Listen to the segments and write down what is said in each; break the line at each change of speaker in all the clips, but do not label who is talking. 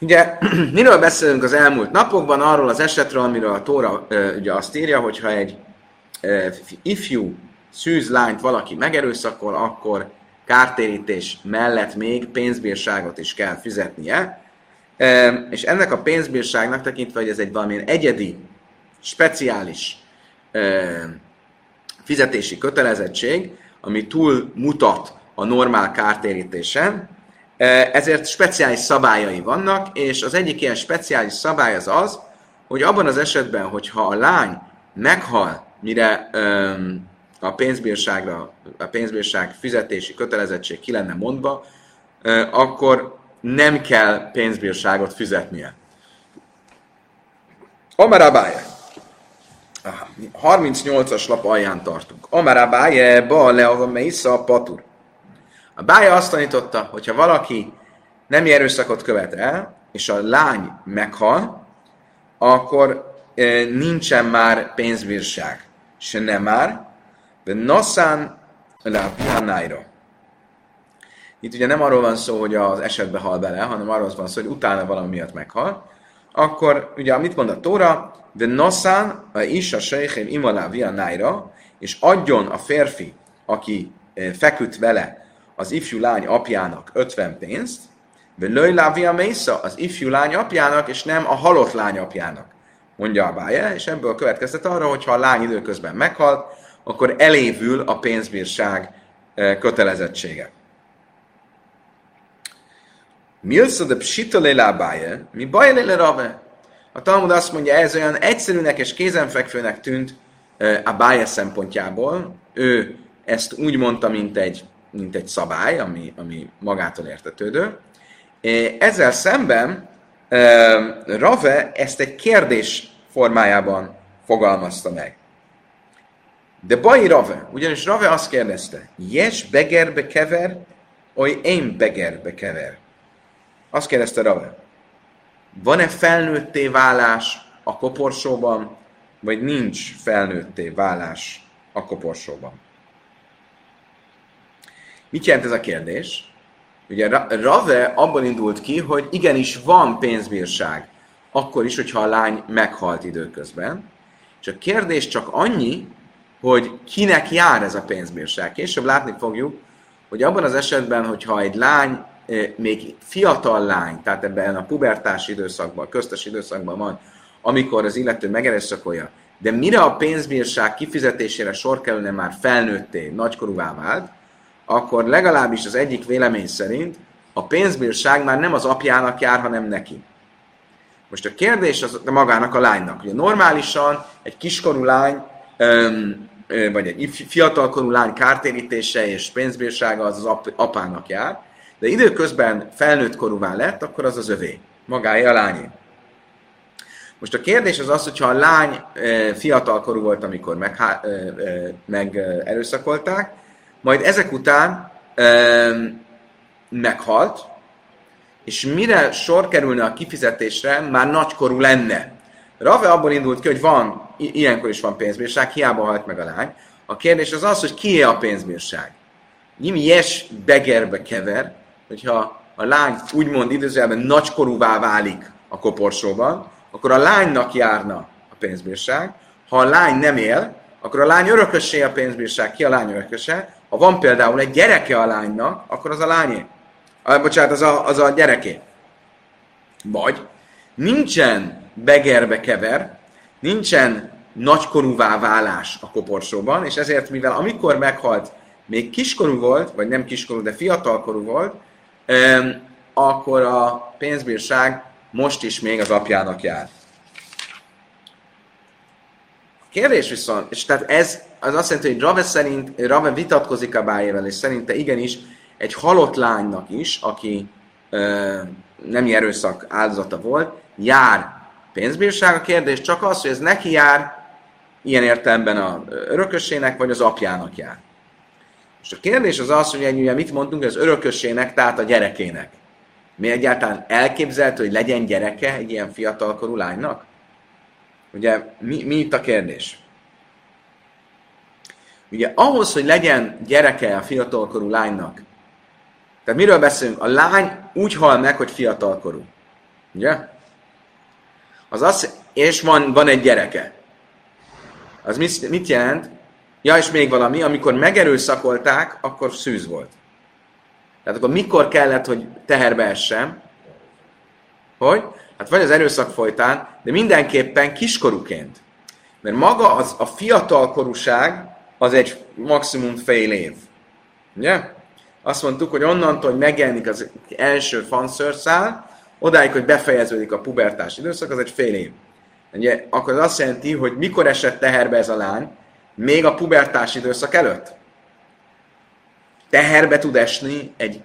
Ugye, miről beszélünk az elmúlt napokban? Arról az esetről, amiről a Tóra ugye azt írja, hogyha egy ifjú szűz lányt valaki megerőszakol, akkor kártérítés mellett még pénzbírságot is kell fizetnie. És ennek a pénzbírságnak tekintve, hogy ez egy valamilyen egyedi, speciális fizetési kötelezettség, ami túl mutat a normál kártérítésen, ezért speciális szabályai vannak, és az egyik ilyen speciális szabály az az, hogy abban az esetben, hogyha a lány meghal, mire a pénzbírságra, a pénzbírság fizetési kötelezettség ki lenne mondva, akkor nem kell pénzbírságot fizetnie. Amarabája. 38-as lap alján tartunk. Amarabája, ba le a patur. A bája azt tanította, hogyha valaki nem erőszakot követ el, és a lány meghal, akkor e, nincsen már pénzbírság. Se nem már, de naszán le a Itt ugye nem arról van szó, hogy az esetbe hal bele, hanem arról van szó, hogy utána valami miatt meghal. Akkor ugye, amit mond a Tóra, de naszán a is a sejhém imalá és adjon a férfi, aki feküdt vele, az ifjú lány apjának 50 pénzt, vagy lőjlávia mésza az ifjú lány apjának, és nem a halott lány apjának, mondja a bája, és ebből következtet arra, hogy ha a lány időközben meghalt, akkor elévül a pénzbírság e, kötelezettsége. Milsza de psita báje, mi baj lele rave? A Talmud azt mondja, ez olyan egyszerűnek és kézenfekvőnek tűnt e, a bája szempontjából. Ő ezt úgy mondta, mint egy mint egy szabály, ami, ami magától értetődő. Ezzel szemben Rave ezt egy kérdés formájában fogalmazta meg. De Bai Rave, ugyanis Rave azt kérdezte, Yes begerbe kever, oly én begerbe kever. Azt kérdezte Rave, van-e felnőtté válás a koporsóban, vagy nincs felnőtté válás a koporsóban? Mit jelent ez a kérdés? Ugye Rave abban indult ki, hogy igenis van pénzbírság, akkor is, hogyha a lány meghalt időközben. És a kérdés csak annyi, hogy kinek jár ez a pénzbírság. Később látni fogjuk, hogy abban az esetben, hogyha egy lány, még fiatal lány, tehát ebben a pubertás időszakban, a köztes időszakban van, amikor az illető megereszakolja, de mire a pénzbírság kifizetésére sor kerülne már felnőtté, nagykorúvá vált, akkor legalábbis az egyik vélemény szerint a pénzbírság már nem az apjának jár, hanem neki. Most a kérdés az magának a lánynak. Ugye normálisan egy kiskorú lány, vagy egy fiatalkorú lány kártérítése és pénzbírsága az az apának jár, de időközben felnőtt korúvá lett, akkor az az övé, magája a lányé. Most a kérdés az az, hogyha a lány fiatalkorú volt, amikor meg, meg erőszakolták, majd ezek után um, meghalt, és mire sor kerülne a kifizetésre, már nagykorú lenne. Rave abból indult ki, hogy van, ilyenkor is van pénzbírság, hiába halt meg a lány. A kérdés az az, hogy kié a pénzbírság. Nyimi yes begerbe kever, hogyha a lány úgymond időzőjelben nagykorúvá válik a koporsóban, akkor a lánynak járna a pénzbírság. Ha a lány nem él, akkor a lány örökössé a pénzbírság. Ki a lány örököse? Ha van például egy gyereke a lánynak, akkor az a lányé. Ah, bocsánat, az a, az a gyereké. Vagy nincsen begerbe kever, nincsen nagykorúvá válás a koporsóban, és ezért, mivel amikor meghalt, még kiskorú volt, vagy nem kiskorú, de fiatalkorú volt, akkor a pénzbírság most is még az apjának jár. A kérdés viszont, és tehát ez az azt jelenti, hogy Rave szerint, Rave vitatkozik a bájével, és szerinte igenis egy halott lánynak is, aki ö, nem erőszak áldozata volt, jár pénzbírság. A kérdés csak az, hogy ez neki jár, ilyen értelemben a örökösének, vagy az apjának jár. Most a kérdés az az, hogy ugye mit mondtunk, az örökösének, tehát a gyerekének. Mi egyáltalán elképzelhető, hogy legyen gyereke egy ilyen fiatalkorú lánynak? Ugye mi, mi itt a kérdés? Ugye ahhoz, hogy legyen gyereke a fiatalkorú lánynak, tehát miről beszélünk? A lány úgy hal meg, hogy fiatalkorú. Ugye? Az az, és van, van egy gyereke. Az mit, mit jelent? Ja, és még valami, amikor megerőszakolták, akkor szűz volt. Tehát akkor mikor kellett, hogy teherbe essem? Hogy? Hát vagy az erőszak folytán, de mindenképpen kiskorúként. Mert maga az, a fiatal korúság az egy maximum fél év. Ugye? Azt mondtuk, hogy onnantól, hogy megjelenik az első fanszörszál, odáig, hogy befejeződik a pubertás időszak, az egy fél év. Ugye, akkor az azt jelenti, hogy mikor esett teherbe ez a lány, még a pubertás időszak előtt. Teherbe tud esni egy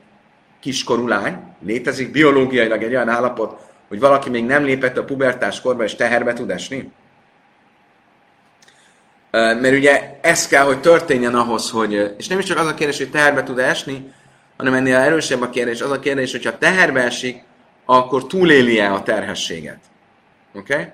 kiskorú lány, létezik biológiailag egy olyan állapot, hogy valaki még nem lépett a pubertás korba, és teherbe tud esni? Mert ugye ez kell, hogy történjen ahhoz, hogy, és nem is csak az a kérdés, hogy teherbe tud esni, hanem ennél erősebb a kérdés, az a kérdés, hogyha teherbe esik, akkor túléli-e a terhességet. Oké? Okay?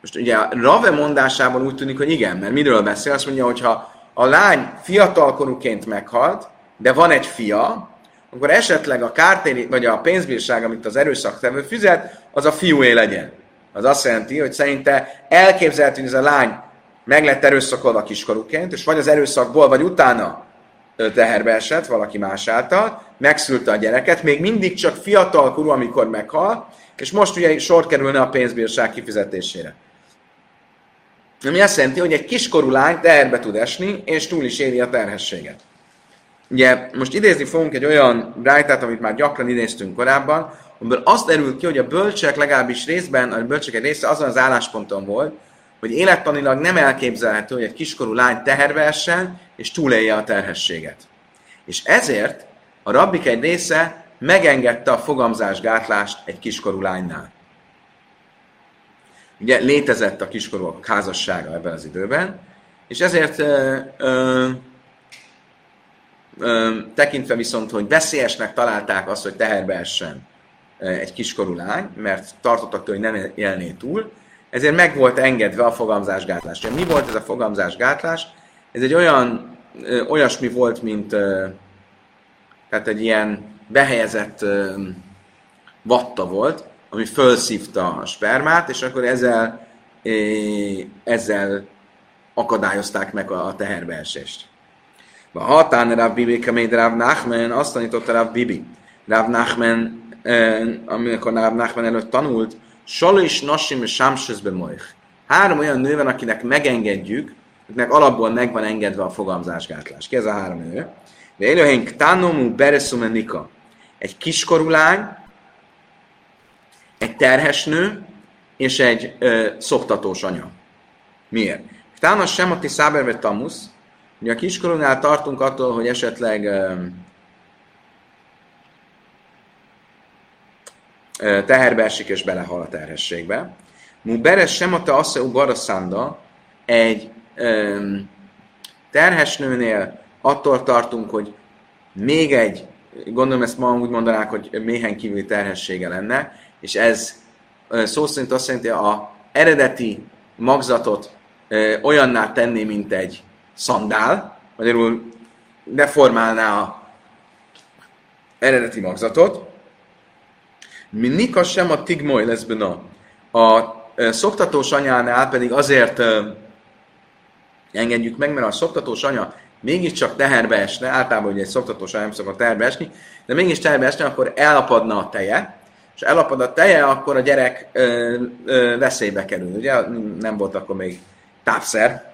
Most ugye a Rave mondásában úgy tűnik, hogy igen, mert miről beszél? Azt mondja, hogy ha a lány fiatalkorúként meghalt, de van egy fia, akkor esetleg a kártéri, vagy a pénzbírság, amit az erőszaktevő fizet, az a fiúé legyen. Az azt jelenti, hogy szerinte elképzelhető, hogy ez a lány meg lett erőszakolva kiskorúként, és vagy az erőszakból, vagy utána teherbe esett valaki más által, megszülte a gyereket, még mindig csak fiatalkorú, amikor meghal, és most ugye sor kerülne a pénzbírság kifizetésére. Ami azt jelenti, hogy egy kiskorú lány teherbe tud esni, és túl is éli a terhességet. Ugye most idézni fogunk egy olyan brájtát, amit már gyakran idéztünk korábban, amiből azt derül ki, hogy a bölcsek legalábbis részben, a bölcsek egy része azon az állásponton volt, hogy élettanilag nem elképzelhető, hogy egy kiskorú lány teherbe essen, és túlélje a terhességet. És ezért a rabbik egy része megengedte a fogamzásgátlást egy kiskorú lánynál. Ugye létezett a kiskorúak házassága ebben az időben, és ezért ö, ö, tekintve viszont, hogy veszélyesnek találták azt, hogy teherbe essen egy kiskorú lány, mert tartottak tőle, hogy nem élné túl, ezért meg volt engedve a fogamzásgátlás. Mi volt ez a fogamzásgátlás? Ez egy olyan, olyasmi volt, mint tehát egy ilyen behelyezett vatta volt, ami felszívta a spermát, és akkor ezzel, ezzel akadályozták meg a teherbeesést. A hatán Rav Bibi Kaméd Rav Nachmen azt tanította Rav Bibi. Rav Nachmen, amikor Rav Nachmen előtt tanult, Salo is Nasim és Sámsözbe Moich. Három olyan nő van, akinek megengedjük, akinek alapból meg van engedve a fogamzásgátlás. Ki ez a három nő? De élőhénk Tanomu Beresumenika. Egy kiskorú lány, egy terhes nő és egy ö, szoktatós anya. Miért? Tána sem a ti tamusz, ugye a kiskorúnál tartunk attól, hogy esetleg teherbe esik és belehal a terhességbe. Mu beres sem a te assza szanda, egy ö, terhes nőnél attól tartunk, hogy még egy, gondolom ezt ma úgy mondanák, hogy méhen kívüli terhessége lenne, és ez szó szerint azt jelenti, a eredeti magzatot olyanná tenni, mint egy szandál, magyarul deformálná a eredeti magzatot. Minnika sem a tigmoly lesz. A szoktatós anyánál pedig azért engedjük meg, mert a szoktatós anya mégiscsak teherbe esne, általában ugye egy szoktatós anya nem szokott teherbe esni, de mégis teherbe esne, akkor elapadna a teje, és elapad a teje, akkor a gyerek ö, ö, veszélybe kerül. Ugye nem volt akkor még tápszer.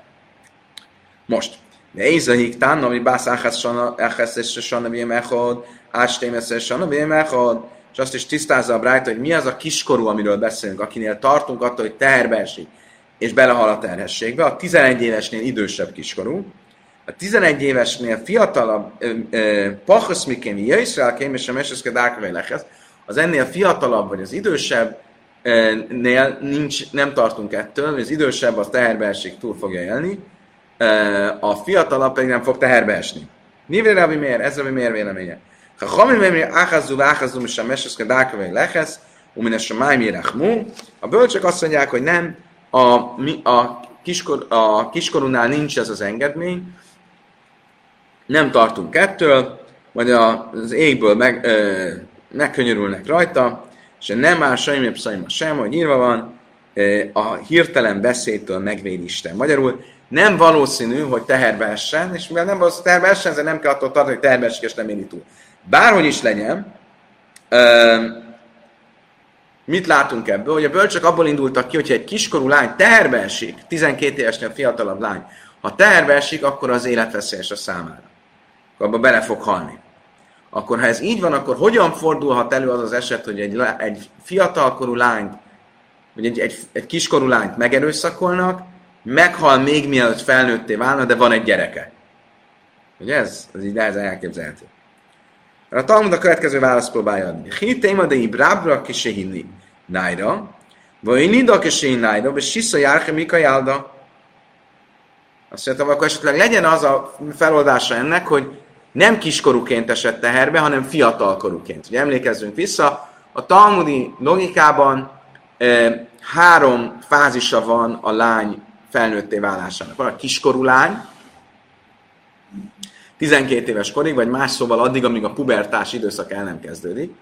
Most. De Ézahik tán, ami bász áhász és sana vém echod, ástémesz és sana vém echod, és azt is tisztázza a Brájt, hogy mi az a kiskorú, amiről beszélünk, akinél tartunk attól, hogy teherbe esik, és belehal a terhességbe. A 11 évesnél idősebb kiskorú, a 11 évesnél fiatalabb, pachos mikémi, jöjszrel kém, és a meseszke dákvejlehez, az ennél fiatalabb vagy az idősebb nél nincs, nem tartunk ettől, az idősebb az teherbe esik, túl fogja élni, a fiatalabb pedig nem fog teherbe esni. Nivre Rabbi miért? Ez Rabbi miért véleménye? Ha Chami Memri áhazul, áhazul, és a meseszke dákavai lehesz, umine samáj mirachmu. A bölcsök azt mondják, hogy nem, a, a, kiskor, a kiskorúnál nincs ez az engedmény, nem tartunk ettől, vagy az égből meg, ö, megkönyörülnek rajta, és nem már sajmép sem, hogy írva van, a hirtelen beszédtől megvéd Isten. Magyarul nem valószínű, hogy teherbe essen, és mivel nem valószínű, teherbe essen, ezért nem kell attól tartani, hogy teherbe esik, és nem éri túl. Bárhogy is legyen, mit látunk ebből? Hogy a bölcsök abból indultak ki, hogyha egy kiskorú lány teherbe esik, 12 évesnél fiatalabb lány, ha teherbe esik, akkor az életveszélyes a számára. Akkor abba bele fog halni. Akkor ha ez így van, akkor hogyan fordulhat elő az az eset, hogy egy, egy fiatalkorú lányt, vagy egy, egy, egy kiskorú lányt megerőszakolnak, meghal még mielőtt felnőtté válna, de van egy gyereke. Ugye ez? Ez így ez elképzelhető. A Talmud a következő választ próbálja adni. Hitéma de ibrábra kisehinni nájra, vagy nida kisehin nájra, vagy sisza járke mika jálda. Azt mondtam, akkor esetleg legyen az a feloldása ennek, hogy nem kiskorúként esett teherbe, hanem fiatalkorúként. Ugye emlékezzünk vissza, a talmudi logikában e, három fázisa van a lány felnőtté válásának. Van a kiskorú lány, 12 éves korig, vagy más szóval addig, amíg a pubertás időszak el nem kezdődik,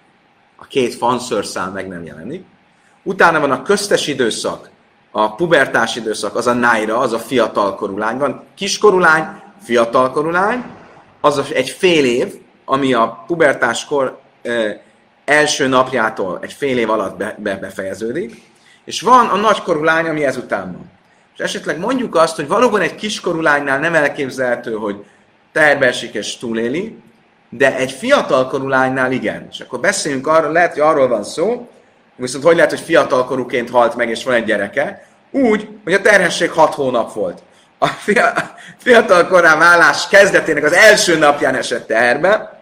a két fanszörszál meg nem jelenik. Utána van a köztes időszak, a pubertás időszak, az a nájra, az a fiatalkorú lány. Van kiskorú lány, fiatalkorú lány, az egy fél év, ami a pubertáskor e, első napjától egy fél év alatt be, be, befejeződik, és van a nagykorú lány, ami ezután van. És esetleg mondjuk azt, hogy valóban egy kiskorú lánynál nem elképzelhető, hogy terbe esik és túléli, de egy fiatalkorú lánynál igen. És akkor beszéljünk arról, lehet, hogy arról van szó, viszont hogy lehet, hogy fiatalkorúként halt meg, és van egy gyereke? Úgy, hogy a terhesség hat hónap volt. A fiatal korán vállás kezdetének az első napján esett terbe,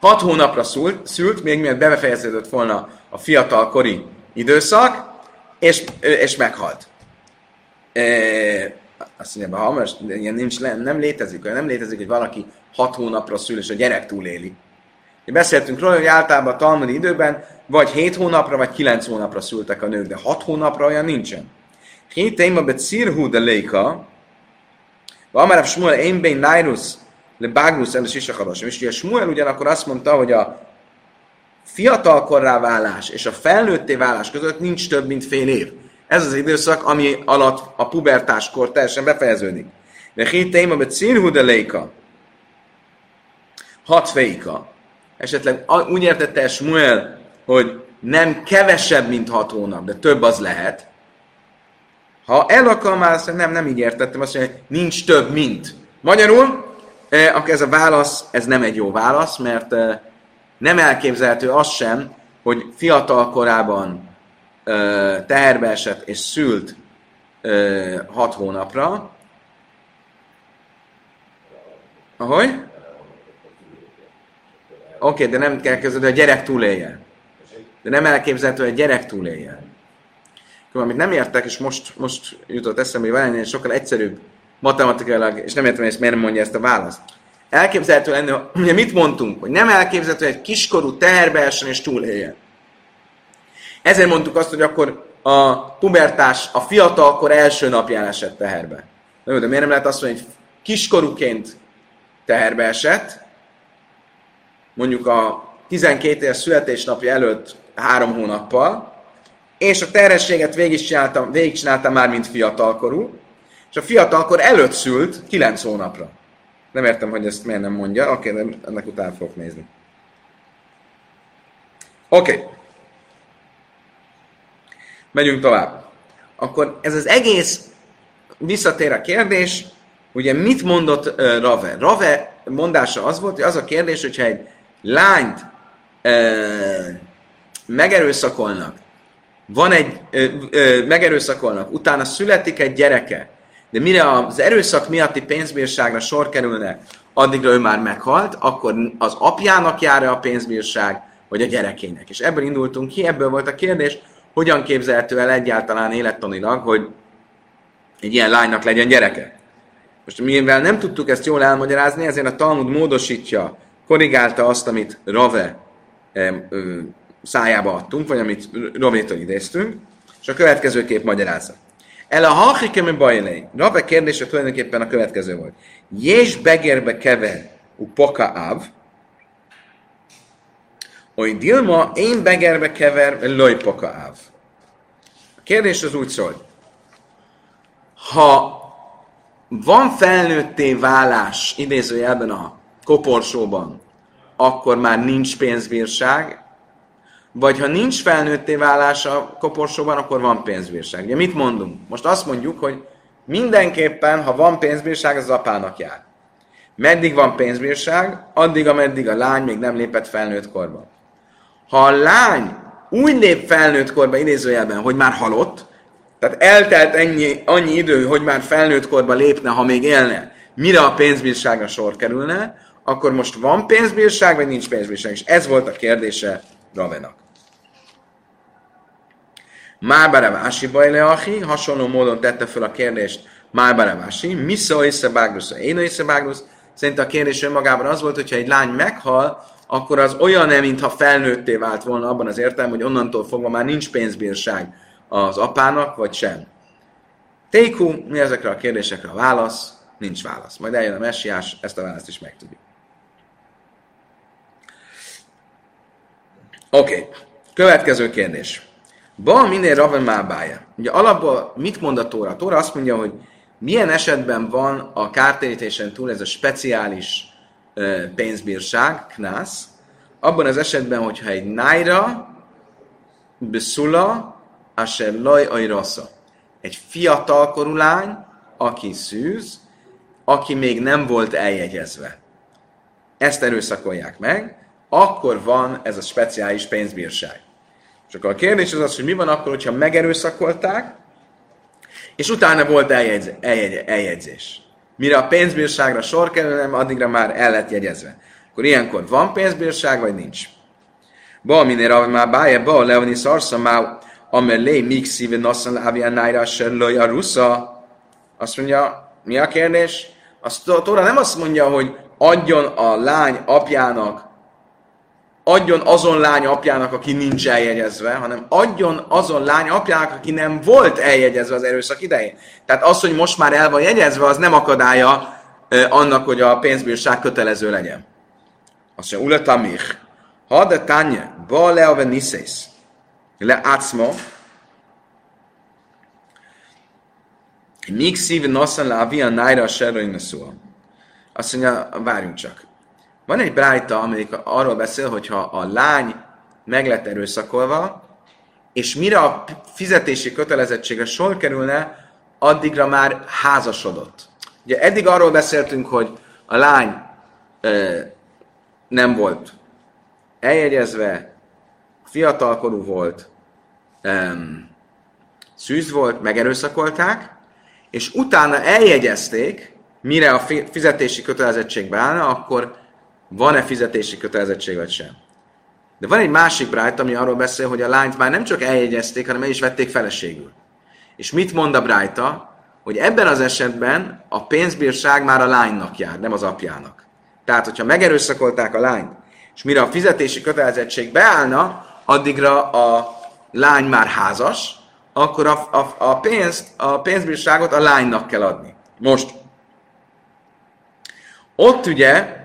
hat hónapra szült, szült még mielőtt befejeződött volna a fiatalkori időszak, és, és meghalt. Azt mondja, ha most ilyen nincs, nem létezik, nem létezik, hogy valaki hat hónapra szül, és a gyerek túléli. Beszéltünk róla, hogy általában a talmudi időben vagy 7 hónapra, vagy 9 hónapra szültek a nők, de 6 hónapra olyan nincsen. Hét téma bet szirhú de léka, Amarav Smuel bén Nairus le Bagrus el is a És ugye Smuel ugyanakkor azt mondta, hogy a fiatalkorrá válás és a felnőtté válás között nincs több, mint fél év. Ez az időszak, ami alatt a pubertáskor teljesen befejeződik. De hét téma bet szirhú de léka, hat fejka. Esetleg úgy értette Smuel, hogy nem kevesebb, mint hat hónap, de több az lehet. Ha el akar nem, nem így értettem, azt mondja, nincs több, mint. Magyarul, eh, akkor ez a válasz, ez nem egy jó válasz, mert eh, nem elképzelhető az sem, hogy fiatal korában teherbe esett és szült hat hónapra. Ahogy? Oké, okay, de nem kell kezdeni, hogy a gyerek túlélje. De nem elképzelhető, hogy a gyerek túlélje. Amit nem értek, és most, most jutott eszembe, hogy egy sokkal egyszerűbb matematikailag, és nem értem, hogy ezt miért mondja ezt a választ. Elképzelhető lenne, hogy mit mondtunk, hogy nem elképzelhető, hogy egy kiskorú teherbe essen és túléljen. Ezért mondtuk azt, hogy akkor a pubertás a fiatalkor első napján esett teherbe. Jó, de miért nem lehet azt mondani, hogy kiskorúként teherbe esett, mondjuk a 12 éves születésnapja előtt három hónappal, és a terhességet végigcsináltam, végigcsináltam már, mint fiatalkorú, és a fiatalkor előtt szült 9 hónapra. Nem értem, hogy ezt miért nem mondja, oké, okay, ennek után fogok nézni. Oké. Okay. Megyünk tovább. Akkor ez az egész visszatér a kérdés, ugye mit mondott uh, Rave? Rave mondása az volt, hogy az a kérdés, hogyha egy lányt uh, megerőszakolnak, van egy, ö, ö, megerőszakolnak, utána születik egy gyereke, de mire az erőszak miatti pénzbírságra sor kerülne, addigra ő már meghalt, akkor az apjának jár a pénzbírság, vagy a gyerekének. És ebből indultunk ki, ebből volt a kérdés, hogyan képzelhető el egyáltalán élettanilag, hogy egy ilyen lánynak legyen gyereke. Most mivel nem tudtuk ezt jól elmagyarázni, ezért a Talmud módosítja, korrigálta azt, amit Rave szájába adtunk, vagy amit Rovétól idéztünk, és a következő kép magyarázza. El a hachikemi bajlei. Rave kérdése tulajdonképpen a következő volt. Jés begérbe keve u poka av, hogy Dilma én begerbe kever lojpaka áv. A kérdés az úgy szól, ha van felnőtté válás idézőjelben a koporsóban, akkor már nincs pénzbírság, vagy ha nincs felnőtté válás a koporsóban, akkor van pénzbírság. Ugye mit mondunk? Most azt mondjuk, hogy mindenképpen, ha van pénzbírság, az, apának jár. Meddig van pénzbírság? Addig, ameddig a lány még nem lépett felnőtt korba. Ha a lány úgy lép felnőtt korba idézőjelben, hogy már halott, tehát eltelt ennyi, annyi idő, hogy már felnőtt korba lépne, ha még élne, mire a pénzbírságra sor kerülne, akkor most van pénzbírság, vagy nincs pénzbírság? És ez volt a kérdése Ravenak. Mábaravási Bajleachi hasonló módon tette fel a kérdést Mábaravási, Misza én észre bágrusz. Szerint a kérdés önmagában az volt, hogyha egy lány meghal, akkor az olyan nem, mintha felnőtté vált volna abban az értelemben, hogy onnantól fogva már nincs pénzbírság az apának, vagy sem. Téku, mi ezekre a kérdésekre a válasz? Nincs válasz. Majd eljön a messiás, ezt a választ is megtudjuk. Oké, okay. következő kérdés. Ba minél rave mábája. Ugye alapból mit mond a Tóra? A Tóra azt mondja, hogy milyen esetben van a kártérítésen túl ez a speciális pénzbírság, knász, abban az esetben, hogyha egy nájra, beszula, asher laj ajrasza. Egy fiatal lány, aki szűz, aki még nem volt eljegyezve. Ezt erőszakolják meg, akkor van ez a speciális pénzbírság. És akkor a kérdés az az, hogy mi van akkor, hogyha megerőszakolták, és utána volt eljegy, eljegy, eljegyzés. Mire a pénzbírságra sor kerül, addigra már el lett jegyezve. Akkor ilyenkor van pénzbírság, vagy nincs? Ba, minél már bája, ba, leoni szarsza, már amelé, míg szíve nasszal ávján nájra a rusza. Azt mondja, mi a kérdés? Azt Tóra nem azt mondja, hogy adjon a lány apjának adjon azon lány apjának, aki nincs eljegyezve, hanem adjon azon lány apjának, aki nem volt eljegyezve az erőszak idején. Tehát az, hogy most már el van jegyezve, az nem akadálya annak, hogy a pénzbírság kötelező legyen. Azt mondja, Ule Tamich, ha de tánye, ba leave niszész, le ácmo, míg szív noszan le avia nájra a Azt mondja, várjunk csak. Van egy brájta, amelyik arról beszél, hogy ha a lány meg lett erőszakolva, és mire a fizetési kötelezettségre sor kerülne, addigra már házasodott. Ugye eddig arról beszéltünk, hogy a lány ö, nem volt eljegyezve, fiatalkorú volt, ö, szűz volt, megerőszakolták, és utána eljegyezték, mire a fizetési kötelezettségbe állna, akkor van-e fizetési kötelezettség vagy sem. De van egy másik brájt, ami arról beszél, hogy a lányt már nem csak eljegyezték, hanem el is vették feleségül. És mit mond a brájta? Hogy ebben az esetben a pénzbírság már a lánynak jár, nem az apjának. Tehát, hogyha megerőszakolták a lányt, és mire a fizetési kötelezettség beállna, addigra a lány már házas, akkor a, a, a, pénzt, a pénzbírságot a lánynak kell adni. Most, ott ugye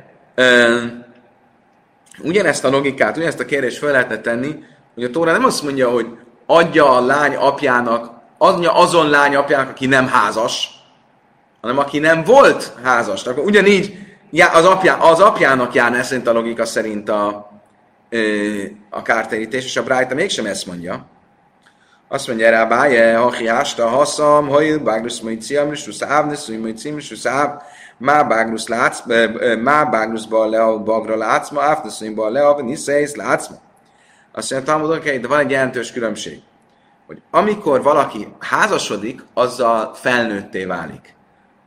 ugyanezt a logikát, ugyanezt a kérdést fel lehetne tenni, hogy a Tóra nem azt mondja, hogy adja a lány apjának, adja azon lány apjának, aki nem házas, hanem aki nem volt házas. Akkor ugyanígy az, apjá, az apjának járna szerint a logika szerint a, a kártérítés, és a Brájta mégsem ezt mondja. Azt mondja rá, báje, ha hiásta, haszam, hajl, bágrusz, majd ciam, és rusz ávnesz, majd cím, és má bágnusz látsz, má bágnuszba le bagra látsz, ma áfnaszonyba le a niszeisz látsz. Azt mondja, Talmud, de van egy jelentős különbség, hogy amikor valaki házasodik, azzal felnőtté válik.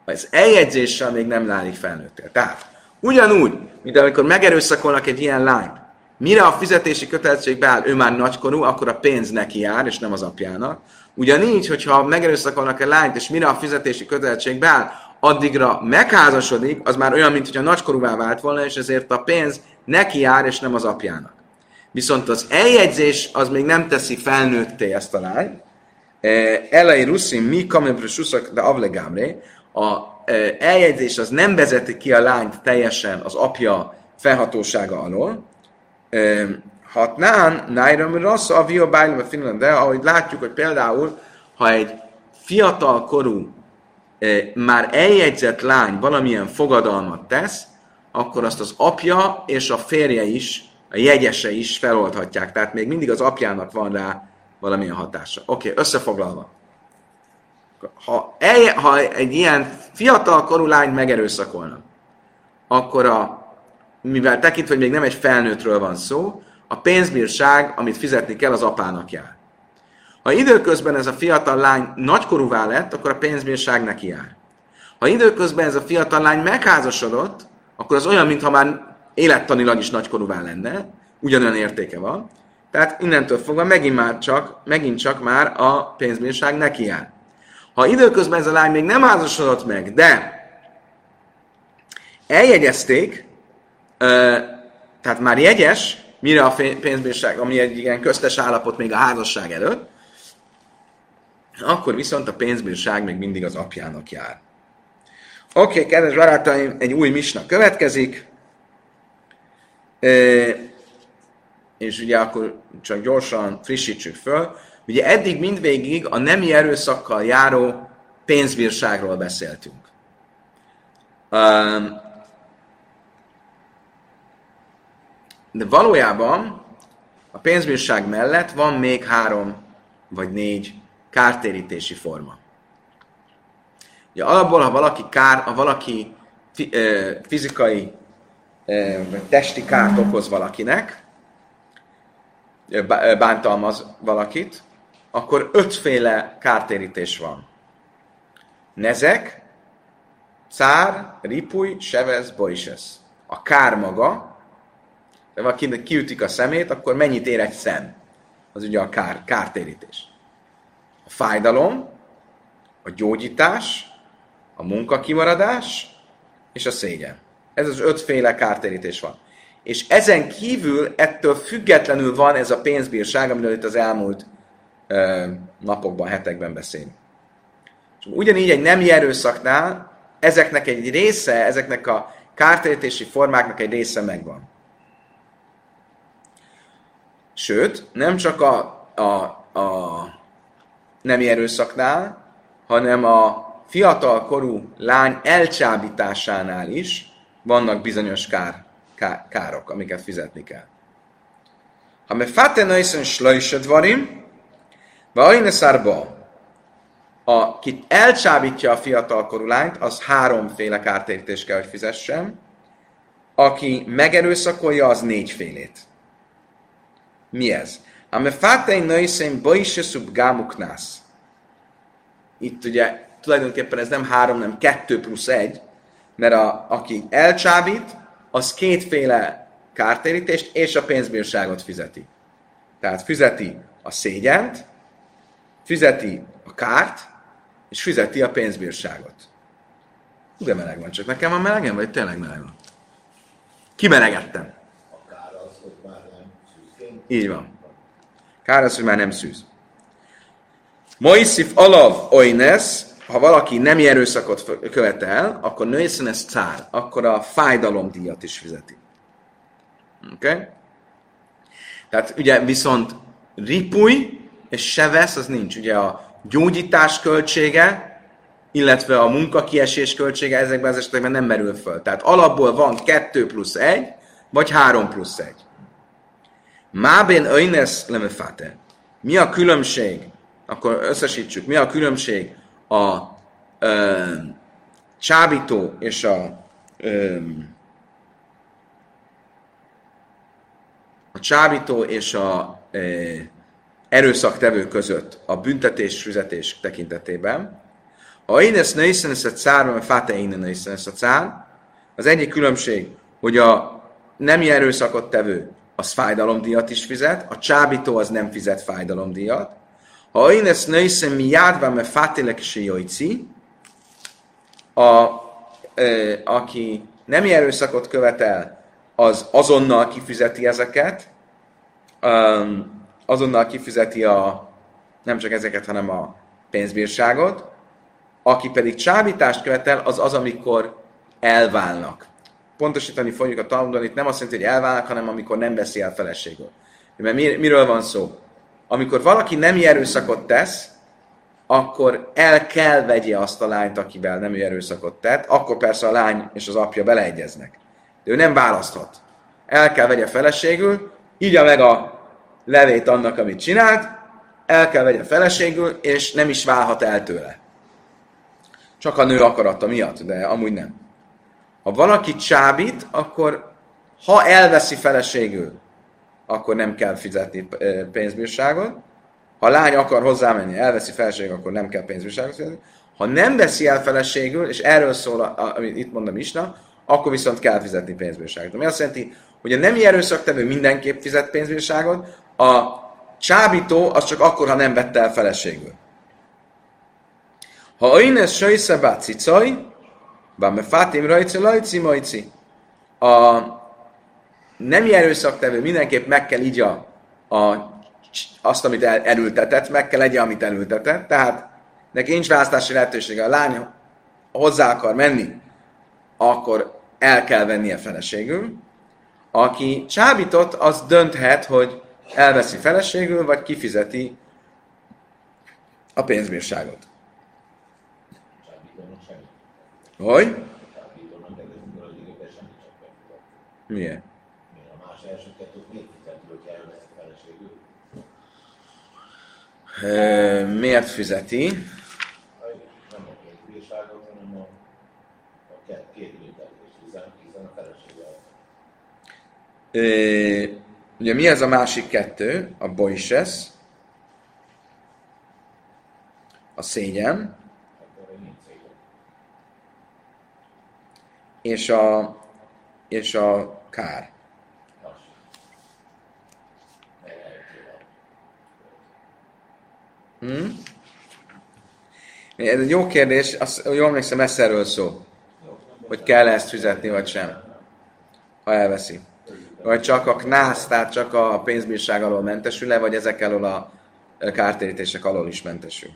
Az eljegyzéssel még nem válik felnőtté. Tehát ugyanúgy, mint amikor megerőszakolnak egy ilyen lányt, mire a fizetési kötelezettség beáll, ő már nagykorú, akkor a pénz neki jár, és nem az apjának. Ugyanígy, hogyha megerőszakolnak egy lányt, és mire a fizetési kötelezettség beáll, addigra megházasodik, az már olyan, mint hogyha nagykorúvá vált volna, és ezért a pénz neki jár, és nem az apjának. Viszont az eljegyzés az még nem teszi felnőtté ezt a lányt. E, Elai Ruszin mi kamepre suszak de avlegámré. A e, eljegyzés az nem vezeti ki a lányt teljesen az apja felhatósága alól, e, hatnán, nájram rossz a via bájlom a Finland, de ahogy látjuk, hogy például, ha egy fiatal korú, már eljegyzett lány valamilyen fogadalmat tesz, akkor azt az apja és a férje is, a jegyese is feloldhatják. Tehát még mindig az apjának van rá valamilyen hatása. Oké, okay, összefoglalva. Ha, el, ha egy ilyen fiatal korú lányt megerőszakolnak, akkor a, mivel tekintve, hogy még nem egy felnőttről van szó, a pénzbírság, amit fizetni kell, az apának jár. Ha időközben ez a fiatal lány nagykorúvá lett, akkor a pénzbírság neki jár. Ha időközben ez a fiatal lány megházasodott, akkor az olyan, mintha már élettanilag is nagykorúvá lenne, ugyanolyan értéke van. Tehát innentől fogva megint, már csak, megint csak már a pénzbírság neki jár. Ha időközben ez a lány még nem házasodott meg, de eljegyezték, tehát már jegyes, mire a pénzbírság, ami egy igen köztes állapot még a házasság előtt, akkor viszont a pénzbírság még mindig az apjának jár. Oké, okay, kedves barátaim, egy új misna következik, e, és ugye akkor csak gyorsan frissítsük föl. Ugye eddig mindvégig a nemi erőszakkal járó pénzbírságról beszéltünk. De valójában a pénzbírság mellett van még három vagy négy kártérítési forma. Ugye alapból, ha valaki kár, ha valaki fizikai vagy testi kárt okoz valakinek, bántalmaz valakit, akkor ötféle kártérítés van. Nezek, cár, ripuj, sevez, boisesz. A kár maga, de valakinek kiütik a szemét, akkor mennyit ér egy szem? Az ugye a kár, kártérítés. A fájdalom, a gyógyítás, a munkakimaradás és a szégyen. Ez az ötféle kártérítés van. És ezen kívül ettől függetlenül van ez a pénzbírság, amiről itt az elmúlt ö, napokban, hetekben beszélünk. És ugyanígy egy nem erőszaknál ezeknek egy része, ezeknek a kártérítési formáknak egy része megvan. Sőt, nem csak a, a, a nem erőszaknál, hanem a fiatal korú lány elcsábításánál is vannak bizonyos kár, kár, károk, amiket fizetni kell. Ha me fate naisen slajsed varim, vajne szárba, aki elcsábítja a fiatal korú lányt, az háromféle kártérítést kell, hogy fizessen. Aki megerőszakolja, az négyfélét. Mi ez? Ha me fate naisen bajse gámuknász. Itt ugye tulajdonképpen ez nem három, nem kettő plusz egy, mert a, aki elcsábít, az kétféle kártérítést és a pénzbírságot fizeti. Tehát fizeti a szégyent, fizeti a kárt, és fizeti a pénzbírságot. De meleg van, csak nekem van melegem, vagy tényleg meleg van? Kimelegettem. A kár az, hogy már nem. Így van. Kár az, hogy már nem szűz. Moisif alav oines, ha valaki nem erőszakot követel, akkor nőjészen ez cár, akkor a fájdalomdíjat is fizeti. Oké? Okay? Tehát ugye viszont ripuj és se vesz, az nincs. Ugye a gyógyítás költsége, illetve a munkakiesés költsége ezekben az esetekben nem merül föl. Tehát alapból van 2 plusz 1, vagy 3 plusz 1. Mábén öjnesz lemefate. Mi a különbség? Akkor összesítsük. Mi a különbség a ö, csábító és a ö, a csábító és a ö, erőszaktevő között a büntetés fizetés tekintetében. Ha én ezt nőszen ezt a cár, mert fáte én nőszen ezt a cár, az egyik különbség, hogy a nem erőszakot tevő az fájdalomdíjat is fizet, a csábító az nem fizet fájdalomdíjat, ha én ezt nőszem mi járva, mert fátélek se a, aki nem erőszakot követel, az azonnal kifizeti ezeket, um, azonnal kifizeti a, nem csak ezeket, hanem a pénzbírságot, aki pedig csábítást követel, az az, amikor elválnak. Pontosítani fogjuk a Talmudon, itt nem azt jelenti, hogy elválnak, hanem amikor nem veszi el feleségül. Mert mir- miről van szó? Amikor valaki nem erőszakot tesz, akkor el kell vegye azt a lányt, akivel nem erőszakot tett, akkor persze a lány és az apja beleegyeznek. De ő nem választhat. El kell vegye feleségül, így meg a levét annak, amit csinált, el kell vegye feleségül, és nem is válhat el tőle. Csak a nő akarata miatt, de amúgy nem. Ha valaki csábít, akkor ha elveszi feleségül, akkor nem kell fizetni pénzbírságot. Ha a lány akar hozzámenni, elveszi feleségül, akkor nem kell pénzbírságot fizetni. Ha nem veszi el feleségül, és erről szól, amit itt mondom Isna, akkor viszont kell fizetni pénzbírságot. Ami azt jelenti, hogy a nemi erőszaktevő mindenképp fizet pénzbírságot, a csábító az csak akkor, ha nem vette el feleségül. Ha oines söjsze bá cicaj, bá me fátim rajci lajci majci. A nemi erőszaktevő mindenképp meg kell igya a, azt, amit el, elültetett, meg kell egye, amit elültetett, tehát neki nincs választási lehetősége. A lány hozzá akar menni, akkor el kell vennie feleségül. Aki csábított, az dönthet, hogy elveszi feleségül, vagy kifizeti a pénzbírságot. Hogy?
Kettőt miért fizeti,
ugye mi ez a másik kettő? A boises, a szégyen,
akkor egy nincs szégyen.
És a, és a kár.
Lassú. Meg eltűnő.
Hm? Ez egy jó kérdés, azt, jól emlékszem, ez erről szó. Hogy kell ezt fizetni, vagy sem. Ha elveszi. Vagy csak a knász, tehát csak a pénzbírság alól mentesül-e, vagy ezek alól a kártérítések alól is mentesül.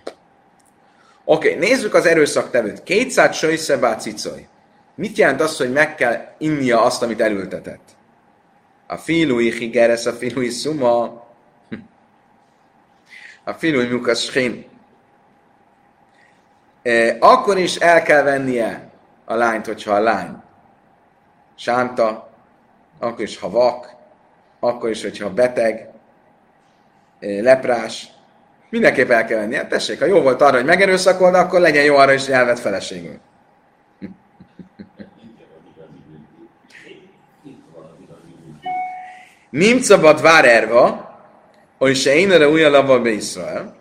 Oké, okay, nézzük az erőszaktevőt. 200 söjszebá cicoly. Mit jelent az, hogy meg kell innia azt, amit elültetett? A filui higeres, a filui szuma, a filui mukas. E, Akkor is el kell vennie a lányt, hogyha a lány sánta, akkor is, ha vak, akkor is, hogyha beteg, e, leprás, mindenképp el kell vennie. Hát tessék, ha jó volt arra, hogy megerőszakold, akkor legyen jó arra is, hogy elvett feleségül. Nim szabad vár erva, hogy se én erre újra lava be Izrael.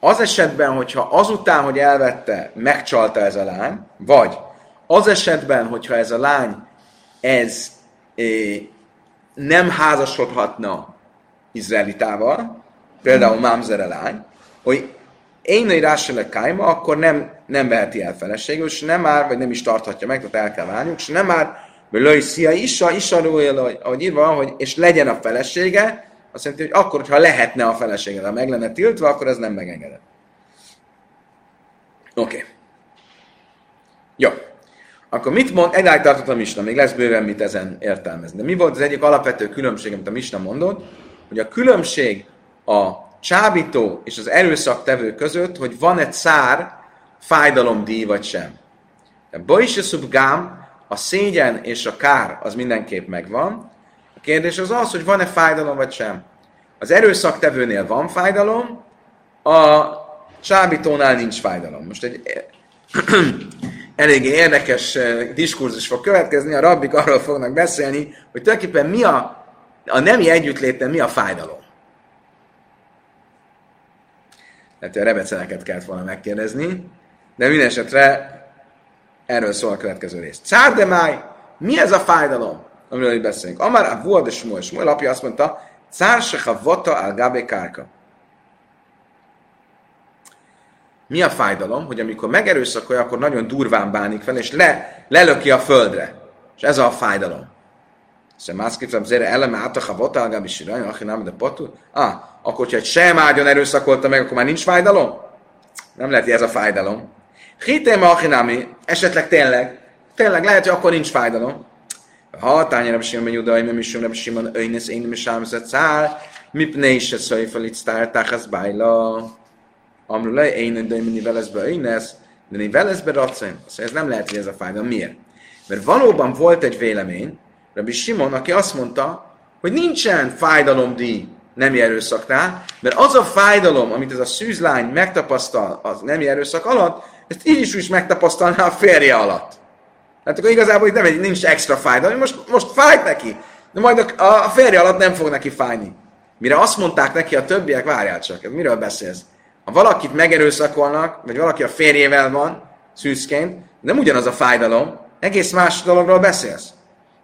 Az esetben, hogyha azután, hogy elvette, megcsalta ez a lány, vagy az esetben, hogyha ez a lány ez eh, nem házasodhatna izraelitával, például Mámzere lány, hogy én egy ráselek kájma, akkor nem, nem veheti el feleségül, és nem már, vagy nem is tarthatja meg, tehát el kell válniuk, és nem már, hogy löj szia, isa, isa, ahogy írva van, hogy és legyen a felesége, azt jelenti, hogy akkor, hogyha lehetne a felesége, ha meg lenne tiltva, akkor ez nem megengedett. Oké. Okay. Jó. Akkor mit mond, egyáltalán tartott a Misna, még lesz bőven mit ezen értelmezni. De mi volt az egyik alapvető különbség, amit a Misna mondott, hogy a különbség a csábító és az erőszaktevő között, hogy van-e szár fájdalomdíj vagy sem. De Boisesub Gám, a szégyen és a kár az mindenképp megvan. A kérdés az az, hogy van-e fájdalom vagy sem. Az erőszaktevőnél van fájdalom, a csábítónál nincs fájdalom. Most egy eléggé érdekes eh, diskurzus fog következni, a rabbik arról fognak beszélni, hogy tulajdonképpen mi a, a nemi együttlétben mi a fájdalom. Tehát a rebeceneket kellett volna megkérdezni, de minden esetre erről szól a következő rész. Cárdemáj, mi ez a fájdalom, amiről itt beszélünk? Amár a volt és Smuel. Smuel apja azt mondta, Cársecha vata al kárka. Mi a fájdalom? Hogy amikor megerőszakolja, akkor nagyon durván bánik fel, és le, lelöki a földre. És ez a fájdalom. Szóval mászképzem, zére eleme át a havota al gabe sirany, aki nem de patul. Ah, akkor, hogyha egy sem ágyon erőszakolta meg, akkor már nincs fájdalom? Nem lehet, hogy ez a fájdalom. Hitem achinami, esetleg tényleg, tényleg lehet, hogy akkor nincs fájdalom. Ha tányára Simon Judai, nem is Simon Simon, Öjnesz, én nem is ámzett szál, mipne is se szaj fel itt sztártához bájla. Amrulaj, én de minni veleszbe Öjnesz, de én veleszbe. Szóval ez nem lehet, hogy ez a fájdalom. Miért? Mert valóban volt egy vélemény, Rabbi Simon, aki azt mondta, hogy nincsen fájdalomdíj nemi erőszaknál, mert az a fájdalom, amit ez a szűzlány megtapasztal az nemi erőszak alatt, ezt így is, is megtapasztalná a férje alatt. Hát akkor igazából itt nem egy, nincs extra fájdalom, most, most fájt neki, de majd a, a férje alatt nem fog neki fájni. Mire azt mondták neki a többiek, várjál csak, miről beszélsz? Ha valakit megerőszakolnak, vagy valaki a férjével van, szűzként, nem ugyanaz a fájdalom, egész más dologról beszélsz.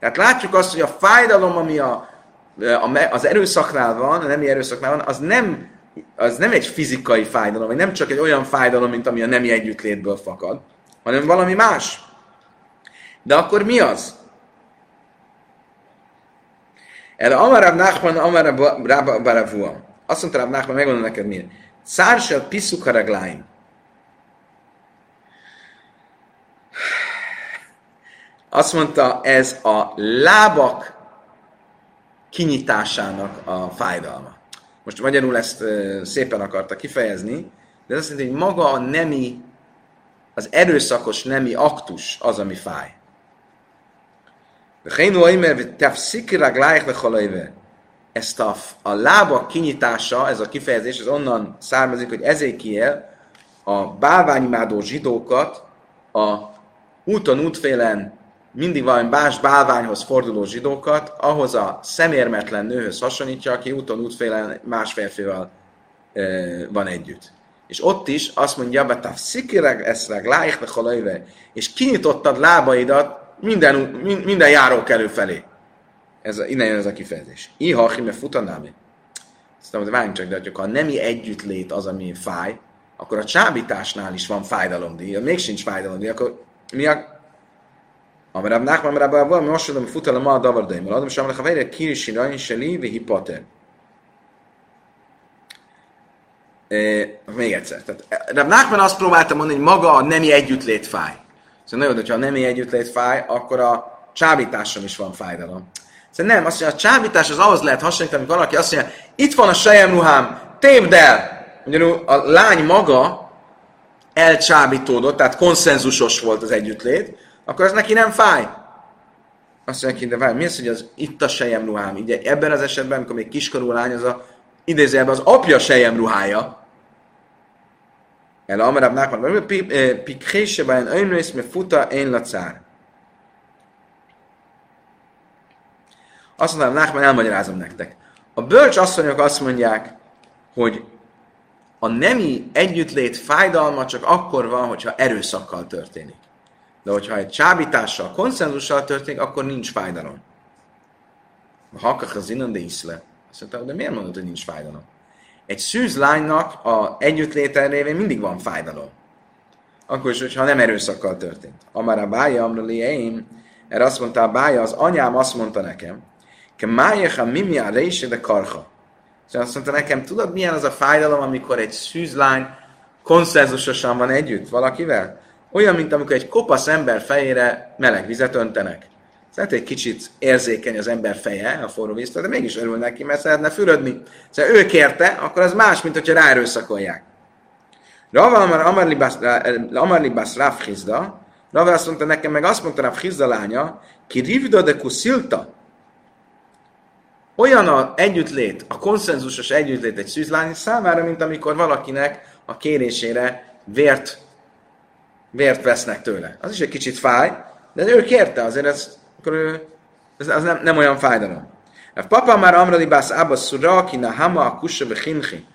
Tehát látjuk azt, hogy a fájdalom, ami a, a, az erőszaknál van, a nemi erőszaknál van, az nem, az nem egy fizikai fájdalom, vagy nem csak egy olyan fájdalom, mint ami a nemi együttlétből fakad, hanem valami más. De akkor mi az? Erre Amarab Nachman, Amarab Baravua. Azt mondta Rab Nachman, megmondom neked miért. Szársel piszukaragláim. Azt mondta, ez a lábak kinyitásának a fájdalma. Most magyarul ezt szépen akarta kifejezni, de ez azt jelenti, hogy maga a nemi, az erőszakos nemi aktus az, ami fáj. Ezt a, a lábak kinyitása, ez a kifejezés, ez onnan származik, hogy Ezékiel a bálványimádó zsidókat a úton útfélen mindig valami más bálványhoz forduló zsidókat, ahhoz a szemérmetlen nőhöz hasonlítja, aki úton útfélen más férfival e, van együtt. És ott is azt mondja, betaf szikireg eszreg lájk és kinyitottad lábaidat minden, minden járókelő felé. Ez, innen jön ez a kifejezés. Iha, hime futanámi. Aztán hogy várjunk csak, de ha a nemi együttlét az, ami fáj, akkor a csábításnál is van fájdalomdíj, még sincs fájdalomdíj, akkor mi a אמר רב נחמן רב אבו משה למפות על מה הדבר די מלאדם ושם לחבר קיר שיריים שלי והיא פוטר. Még egyszer. Tehát, Rab Nachman azt próbálta mondani, hogy maga a nemi együttlét fáj. Szóval nagyon, hogyha a nemi együttlét fáj, akkor a csábításon is van fájdalom. Szóval nem, azt mondja, a csábítás az ahhoz lehet hasonlítani, amikor valaki azt mondja, itt van a sejemruhám, tépd el! Ugyanúgy a lány maga elcsábítódott, tehát konszenzusos volt az együttlét, akkor ez neki nem fáj. Azt mondja neki, de várj, mi az, hogy az itt a sejem ruhám? Ugye ebben az esetben, amikor még kiskorú lány, az a idézőjelben az apja sejem ruhája. El amarab nákban, pikhésebben önrész, mert futa én lacár. Azt mondanám, Nákman elmagyarázom nektek. A bölcs asszonyok azt mondják, hogy a nemi együttlét fájdalma csak akkor van, hogyha erőszakkal történik. De hogyha egy csábítással, konszenzussal történik, akkor nincs fájdalom. A hakak az innen, de iszle. Azt mondta, de miért mondod, hogy nincs fájdalom? Egy szűz lánynak a együttléte révén mindig van fájdalom. Akkor is, hogyha nem erőszakkal történt. Amár a bája, amrali én, erre azt mondta a bája, az anyám azt mondta nekem, ke májeha mimia rése de karha. Szóval azt mondta nekem, tudod milyen az a fájdalom, amikor egy szűzlány konszenzusosan van együtt valakivel? Olyan, mint amikor egy kopasz ember fejére meleg vizet öntenek. Lehet, egy kicsit érzékeny az ember feje a forró víztől, de mégis örül neki, mert szeretne fürödni. Szóval ő kérte, akkor az más, mint hogyha ráerőszakolják. Rava Amar Libas Rav Hizda, Rava azt mondta nekem, meg azt mondta Rav Hizda lánya, ki rivda de kuszilta. Olyan a együttlét, a konszenzusos együttlét egy szűzlány számára, mint amikor valakinek a kérésére vért vért vesznek tőle. Az is egy kicsit fáj, de ő kérte, azért ez, akkor ő, ez, az nem, nem olyan fájdalom. A papa már amradi bász abba szura, ki na hama a kussa bechinchi.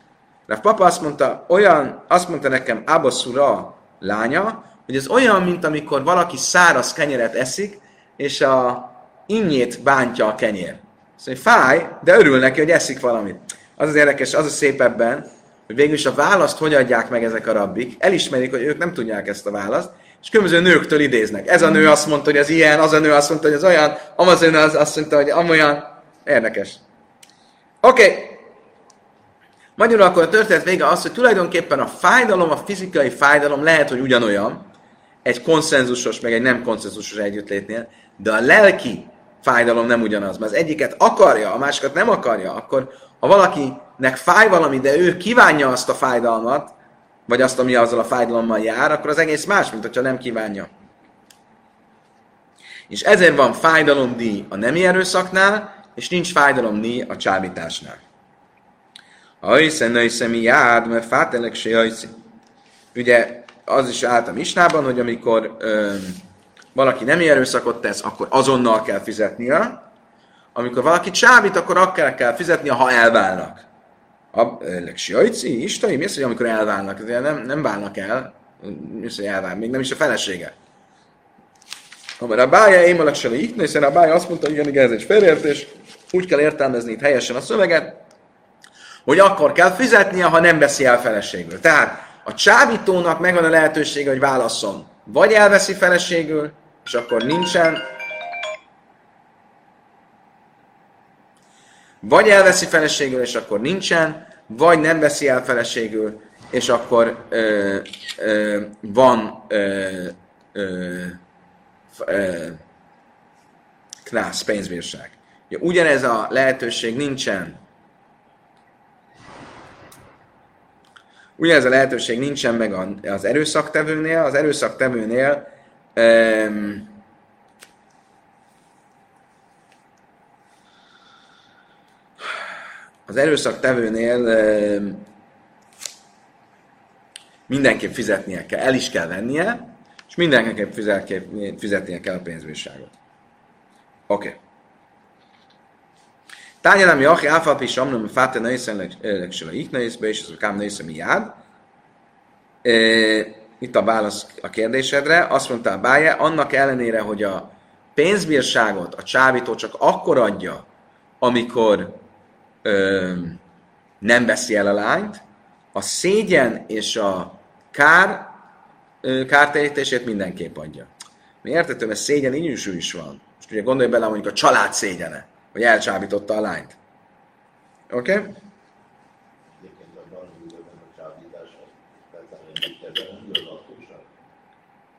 A papa azt mondta, olyan, azt mondta nekem abba szura lánya, hogy ez olyan, mint amikor valaki száraz kenyeret eszik, és a innyét bántja a kenyér. Szóval fáj, de örül neki, hogy eszik valamit. Az az érdekes, az a szép ebben, végül is a választ hogy adják meg ezek a rabbik, elismerik, hogy ők nem tudják ezt a választ, és különböző nőktől idéznek. Ez a nő azt mondta, hogy ez ilyen, az a nő azt mondta, hogy ez olyan, amaz nő az azt mondta, hogy amolyan. Érdekes. Oké. Okay. Magyarul akkor a történet vége az, hogy tulajdonképpen a fájdalom, a fizikai fájdalom lehet, hogy ugyanolyan, egy konszenzusos, meg egy nem konszenzusos együttlétnél, de a lelki fájdalom nem ugyanaz. Mert az egyiket akarja, a másikat nem akarja, akkor ha valakinek fáj valami, de ő kívánja azt a fájdalmat, vagy azt, ami azzal a fájdalommal jár, akkor az egész más, mint hogyha nem kívánja. És ezért van fájdalomdíj a nemi erőszaknál, és nincs fájdalomdíj a csábításnál. Ajszen, nöjsze mi jád, mert fátelek se Ugye az is állt a misnában, hogy amikor ö, valaki nem erőszakot tesz, akkor azonnal kell fizetnie. Amikor valaki csábít, akkor akkor kell fizetnie, ha elválnak. A legsjajci, istai, mi az, hogy amikor elválnak? Nem, nem válnak el, mi az, hogy elvál, még nem is a felesége. Mert a bája, én malak se hiszen a bája azt mondta, igen, igen, ez egy félértés, úgy kell értelmezni itt helyesen a szöveget, hogy akkor kell fizetnie, ha nem veszi el feleségül. Tehát a csábítónak megvan a lehetősége, hogy válasszon. Vagy elveszi feleségül, és akkor nincsen, vagy elveszi feleségül, és akkor nincsen, vagy nem veszi el feleségül, és akkor ö, ö, van ö, ö, ö, knász, pénzbírság. Ja, ugyanez a lehetőség nincsen Ugyanez a lehetőség nincsen meg az erőszaktevőnél. Az erőszaktevőnél um, az erőszaktevőnél mindenképp fizetnie kell, el is kell vennie, és mindenképp fizetnie kell a pénzbírságot. Oké. Okay. Tányan, ami achi áfal is amnom fáte nőszen legsőle iknőszbe, és az kám nőszem jád. Itt a válasz a kérdésedre. Azt mondta a báje, annak ellenére, hogy a pénzbírságot a csábító csak akkor adja, amikor ö, nem veszi el a lányt, a szégyen és a kár kártérítését mindenképp adja. Mi értető, mert szégyen így is, is van. Most ugye gondolj bele mondjuk a család szégyene hogy elcsábította a lányt. Oké? Okay?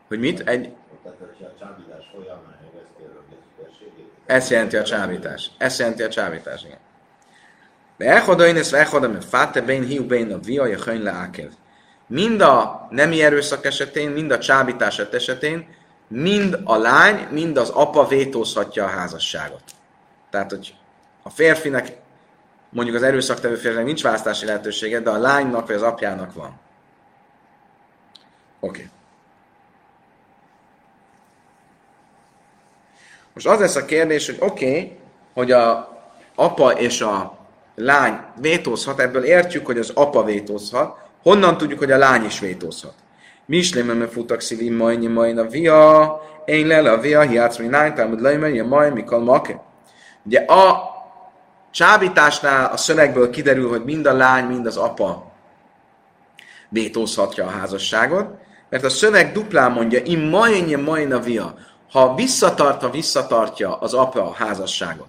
Hogy mit? Egy... Ez jelenti a csábítás. Ez jelenti a csábítás, igen. Elhodain, mert fáte bén hiú bén a via, a könyv leákev. Mind a nemi erőszak esetén, mind a csábítás esetén, mind a lány, mind az apa vétózhatja a házasságot. Tehát, hogy a férfinek, mondjuk az erőszaktevő férfinek nincs választási lehetősége, de a lánynak vagy az apjának van. Oké. Okay. Most az lesz a kérdés, hogy oké, okay, hogy a apa és a lány vétózhat, ebből értjük, hogy az apa vétózhat, honnan tudjuk, hogy a lány is vétózhat? Mi is lémeme futak szívim majnyi majna via, én lele a via, hiátsz mi nány, támad lejmen, a maj, mikor make. Ugye a csábításnál a szövegből kiderül, hogy mind a lány, mind az apa vétózhatja a házasságot, mert a szöveg duplán mondja, im majnye majna via, ha visszatartva visszatartja az apa a házasságot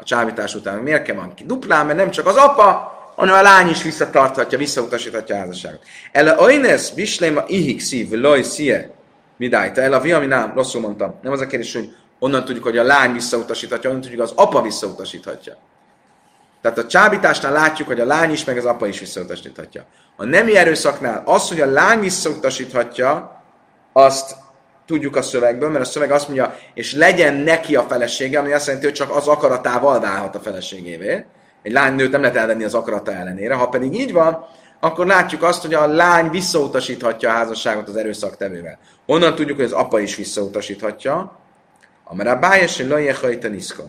a csábítás után, miért kell van ki? Duplán, mert nem csak az apa, hanem a lány is visszatarthatja, visszautasíthatja a házasságot. Ele oines a ihik szív, loj szie, midájta, el a via, ami nem, rosszul mondtam. Nem az a kérdés, hogy onnan tudjuk, hogy a lány visszautasíthatja, onnan tudjuk, hogy az apa visszautasíthatja. Tehát a csábításnál látjuk, hogy a lány is, meg az apa is visszautasíthatja. A nemi erőszaknál az, hogy a lány visszautasíthatja, azt tudjuk a szövegből, mert a szöveg azt mondja, és legyen neki a felesége, ami azt jelenti, hogy csak az akaratával válhat a feleségévé. Egy lány nőt nem lehet elvenni az akarata ellenére. Ha pedig így van, akkor látjuk azt, hogy a lány visszautasíthatja a házasságot az erőszak tevővel. Onnan tudjuk, hogy az apa is visszautasíthatja, Amar Abája se lo jechajta niszka.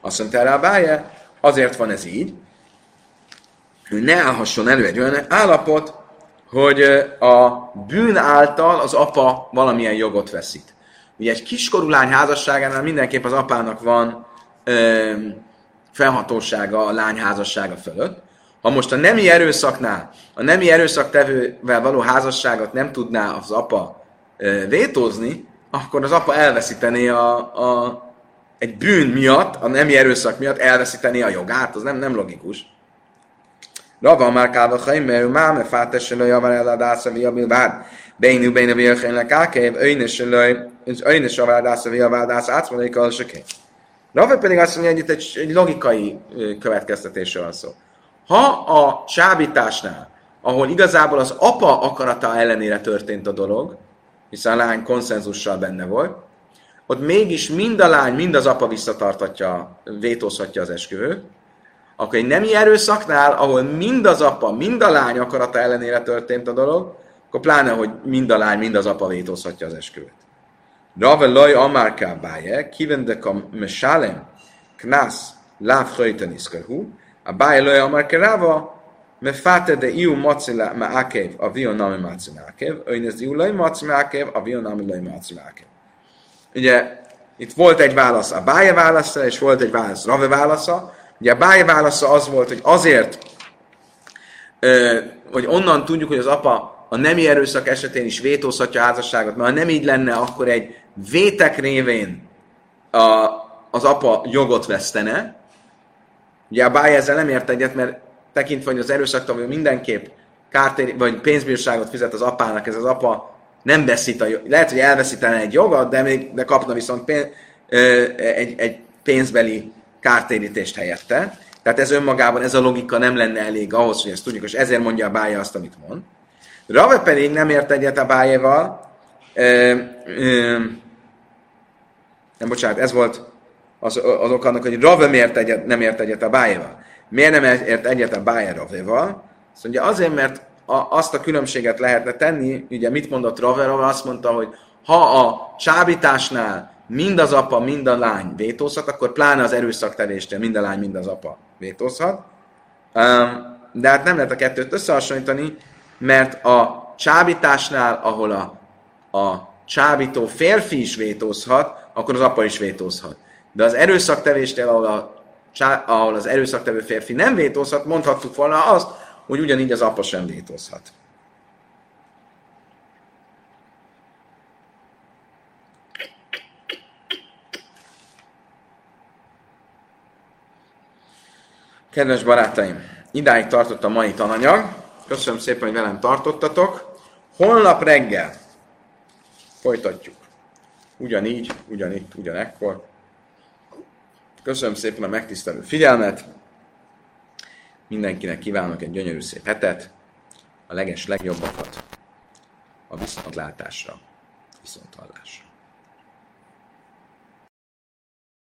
Azt mondta erre Abája, azért van ez így, hogy ne állhasson elő egy olyan állapot, hogy a bűn által az apa valamilyen jogot veszít. Ugye egy kiskorú lány házasságánál mindenképp az apának van ö, felhatósága a lány házassága fölött, ha most a nemi erőszaknál, a nemi erőszaktevővel való házasságot nem tudná az apa vétózni, akkor az apa elveszítené a, a, egy bűn miatt, a nemi erőszak miatt elveszítené a jogát, az nem, nem logikus. Rava már káva haim, mert már me fátesse lőj a varel adásza via bilbád. Beinú bein a vilhénnek ákév, öjnes lőj, öjnes a vádász via vádász, átmondik a söké. Rava pedig azt mondja, hogy itt egy, egy logikai következtetésről van szó. Ha a csábításnál, ahol igazából az apa akarata ellenére történt a dolog, hiszen a lány konszenzussal benne volt, ott mégis mind a lány, mind az apa visszatartatja, vétózhatja az esküvőt, akkor egy nemi erőszaknál, ahol mind az apa, mind a lány akarata ellenére történt a dolog, akkor pláne, hogy mind a lány, mind az apa vétózhatja az esküvőt. Rave loj amárká báje, kivendek a mesálem, knász, láv hajtan iszkerhú, a báje loj amárká ráva, me fate de iu maci me akev, a vion nami maci me akev, öjnez iu loj maci me akev, a vion nami loj maci me akev. Ugye itt volt egy válasz a báje válasza, és volt egy válasz Rave válasza. Ugye a báje válasza az volt, hogy azért, hogy onnan tudjuk, hogy az apa a nemi erőszak esetén is vétózhatja a házasságot, mert ha nem így lenne, akkor egy vétek révén a, az apa jogot vesztene. Ugye a báj ezzel nem ért egyet, mert tekintve, hogy az erőszaktól mindenképp kártéri, vagy pénzbírságot fizet az apának, ez az apa nem veszít a Lehet, hogy elveszítene egy jogot, de, még, de kapna viszont pénz, egy, egy pénzbeli kártérítést helyette. Tehát ez önmagában, ez a logika nem lenne elég ahhoz, hogy ezt tudjuk, és ezért mondja a bája azt, amit mond. Rave pedig nem ért egyet a bájéval. Nem, bocsánat, ez volt az, az ok annak, hogy Rave miért egyet, nem ért egyet a bájéval. Miért nem ért egyet a bája Ravéval? Azt mondja, azért, mert a, azt a különbséget lehetne tenni, ugye mit mondott Rave? azt mondta, hogy ha a csábításnál mind az apa, mind a lány vétózhat, akkor pláne az erőszaktevéstől mind a lány, mind az apa vétózhat. De hát nem lehet a kettőt összehasonlítani, mert a csábításnál, ahol a, a csábító férfi is vétózhat, akkor az apa is vétózhat. De az erőszaktevésnél, ahol, a, ahol az erőszaktevő férfi nem vétózhat, mondhattuk volna azt, hogy ugyanígy az apa sem vétózhat. Kedves barátaim, idáig tartott a mai tananyag. Köszönöm szépen, hogy velem tartottatok. Holnap reggel folytatjuk. Ugyanígy, ugyanitt, ugyanekkor. Köszönöm szépen a megtisztelő figyelmet. Mindenkinek kívánok egy gyönyörű szép hetet, a leges legjobbakat a viszontlátásra, viszonthallásra.